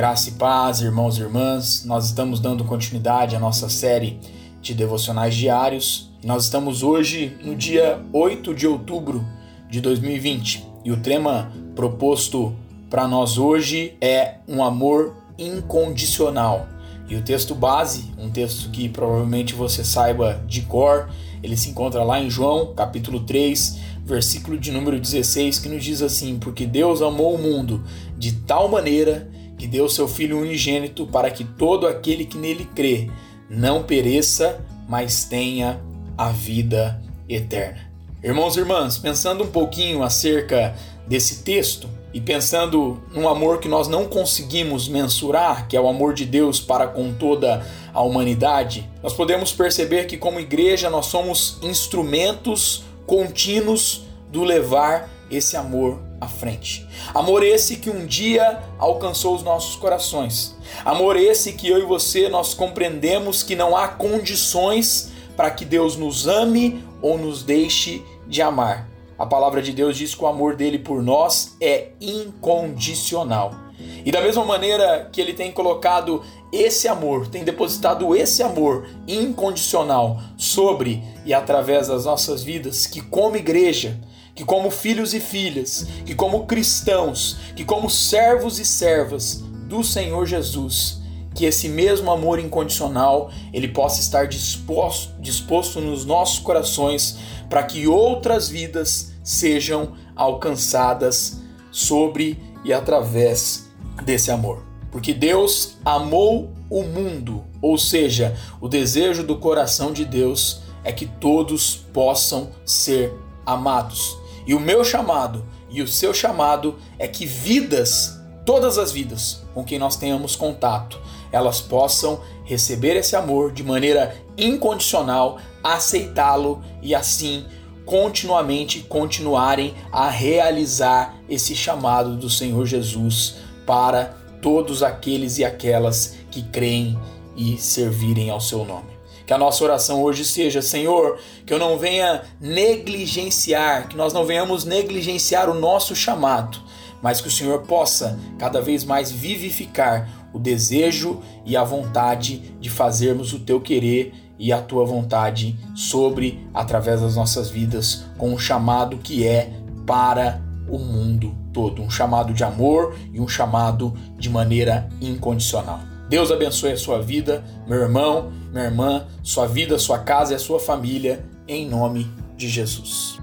Graça e paz, irmãos e irmãs. Nós estamos dando continuidade à nossa série de devocionais diários. Nós estamos hoje no dia 8 de outubro de 2020 e o tema proposto para nós hoje é um amor incondicional. E o texto base, um texto que provavelmente você saiba de cor, ele se encontra lá em João, capítulo 3, versículo de número 16, que nos diz assim: Porque Deus amou o mundo de tal maneira que deu seu Filho unigênito para que todo aquele que nele crê não pereça, mas tenha a vida eterna. Irmãos e irmãs, pensando um pouquinho acerca desse texto e pensando num amor que nós não conseguimos mensurar, que é o amor de Deus para com toda a humanidade, nós podemos perceber que, como igreja, nós somos instrumentos contínuos do levar esse amor à frente. Amor esse que um dia alcançou os nossos corações. Amor esse que eu e você nós compreendemos que não há condições para que Deus nos ame ou nos deixe de amar. A palavra de Deus diz que o amor dele por nós é incondicional. E da mesma maneira que ele tem colocado esse amor, tem depositado esse amor incondicional sobre e através das nossas vidas, que como igreja, que como filhos e filhas, que como cristãos, que como servos e servas do Senhor Jesus, que esse mesmo amor incondicional ele possa estar disposto, disposto nos nossos corações para que outras vidas sejam alcançadas sobre e através desse amor. Porque Deus amou o mundo, ou seja, o desejo do coração de Deus é que todos possam ser amados. E o meu chamado e o seu chamado é que vidas, todas as vidas com quem nós tenhamos contato, elas possam receber esse amor de maneira incondicional, aceitá-lo e assim continuamente continuarem a realizar esse chamado do Senhor Jesus para todos aqueles e aquelas que creem e servirem ao seu nome. Que a nossa oração hoje seja, Senhor, que eu não venha negligenciar, que nós não venhamos negligenciar o nosso chamado, mas que o Senhor possa cada vez mais vivificar o desejo e a vontade de fazermos o teu querer e a tua vontade sobre através das nossas vidas com um chamado que é para o mundo todo, um chamado de amor e um chamado de maneira incondicional. Deus abençoe a sua vida, meu irmão, minha irmã, sua vida, sua casa e a sua família, em nome de Jesus.